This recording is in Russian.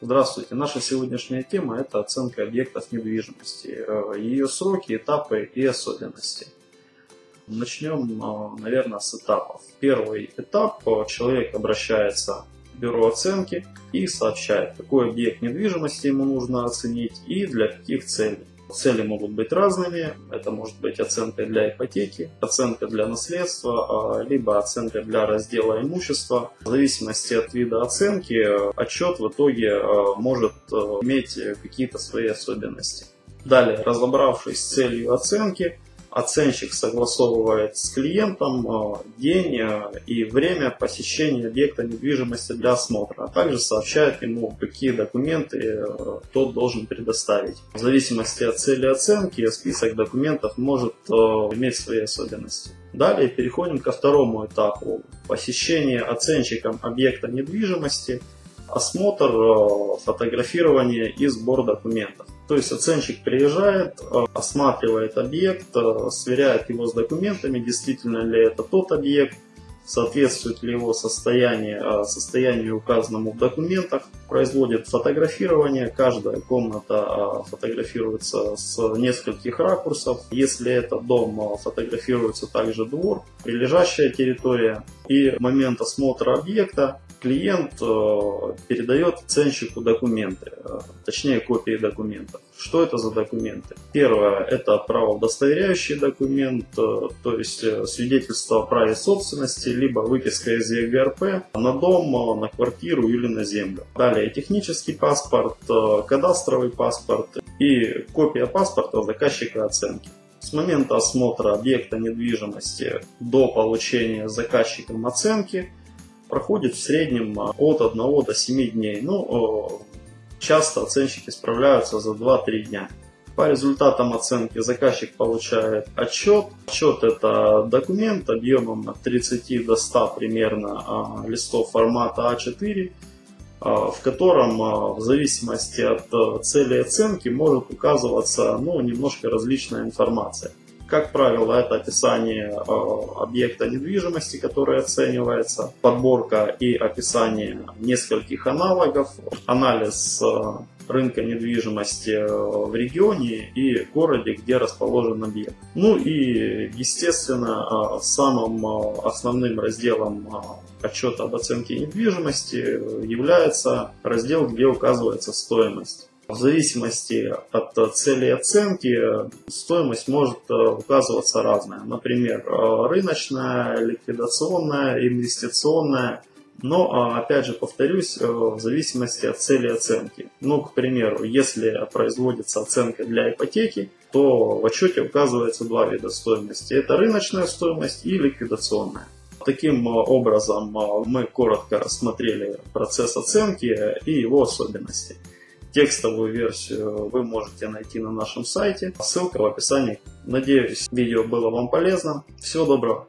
Здравствуйте. Наша сегодняшняя тема – это оценка объектов недвижимости, э, ее сроки, этапы и особенности. Начнем, э, наверное, с этапов. Первый этап – человек обращается в бюро оценки и сообщает, какой объект недвижимости ему нужно оценить и для каких целей. Цели могут быть разными. Это может быть оценка для ипотеки, оценка для наследства, а, либо оценка для раздела имущества. В зависимости от вида оценки отчет в итоге а, может а, иметь какие-то свои особенности. Далее, разобравшись с целью оценки, оценщик согласовывает с клиентом э, день э, и время посещения объекта недвижимости для осмотра, а также сообщает ему, какие документы э, тот должен предоставить. В зависимости от цели оценки список документов может иметь свои особенности. Далее переходим ко второму этапу. Посещение оценщиком объекта недвижимости – осмотр, фотографирование и сбор документов. То есть оценщик приезжает, э, осматривает объект, э, сверяет его с документами, действительно ли это тот объект, соответствует ли его состояние состоянию указанному в документах, производит фотографирование, каждая комната фотографируется с нескольких ракурсов, если это дом, фотографируется также двор, прилежащая территория и момент осмотра объекта клиент э, передает ценщику документы, э, точнее копии документов. Что это за документы? Первое – это правоудостоверяющий документ, э, то есть свидетельство о праве собственности, либо выписка из ЕГРП на дом, на квартиру или на землю. Далее технический паспорт, кадастровый паспорт и копия паспорта заказчика оценки. С момента осмотра объекта недвижимости до получения заказчиком оценки проходит в среднем а, от 1 до 7 дней. Ну, часто оценщики справляются за 2-3 дня. По результатам оценки заказчик получает отчет. Отчет это документ объемом от 30 до 100 примерно а, листов формата А4, а, в котором в зависимости от цели оценки может указываться ну, немножко различная информация. Как правило, это описание э, объекта недвижимости, который оценивается, подборка и описание нескольких аналогов, анализ э, рынка недвижимости э, в регионе и городе, где расположен объект. Ну и, естественно, самым основным разделом отчета об оценке недвижимости является раздел, где указывается стоимость. В зависимости от цели оценки стоимость может э, указываться разная. Например, э, рыночная, ликвидационная, инвестиционная. Но, опять же, повторюсь, э, в зависимости от цели оценки. Ну, к примеру, если производится оценка для ипотеки, то в отчете указывается два вида стоимости. Это рыночная стоимость и ликвидационная. Таким образом, мы коротко рассмотрели процесс оценки и его особенности. Текстовую версию вы можете найти на нашем сайте. Ссылка в описании. Надеюсь, видео было вам полезно. Всего доброго.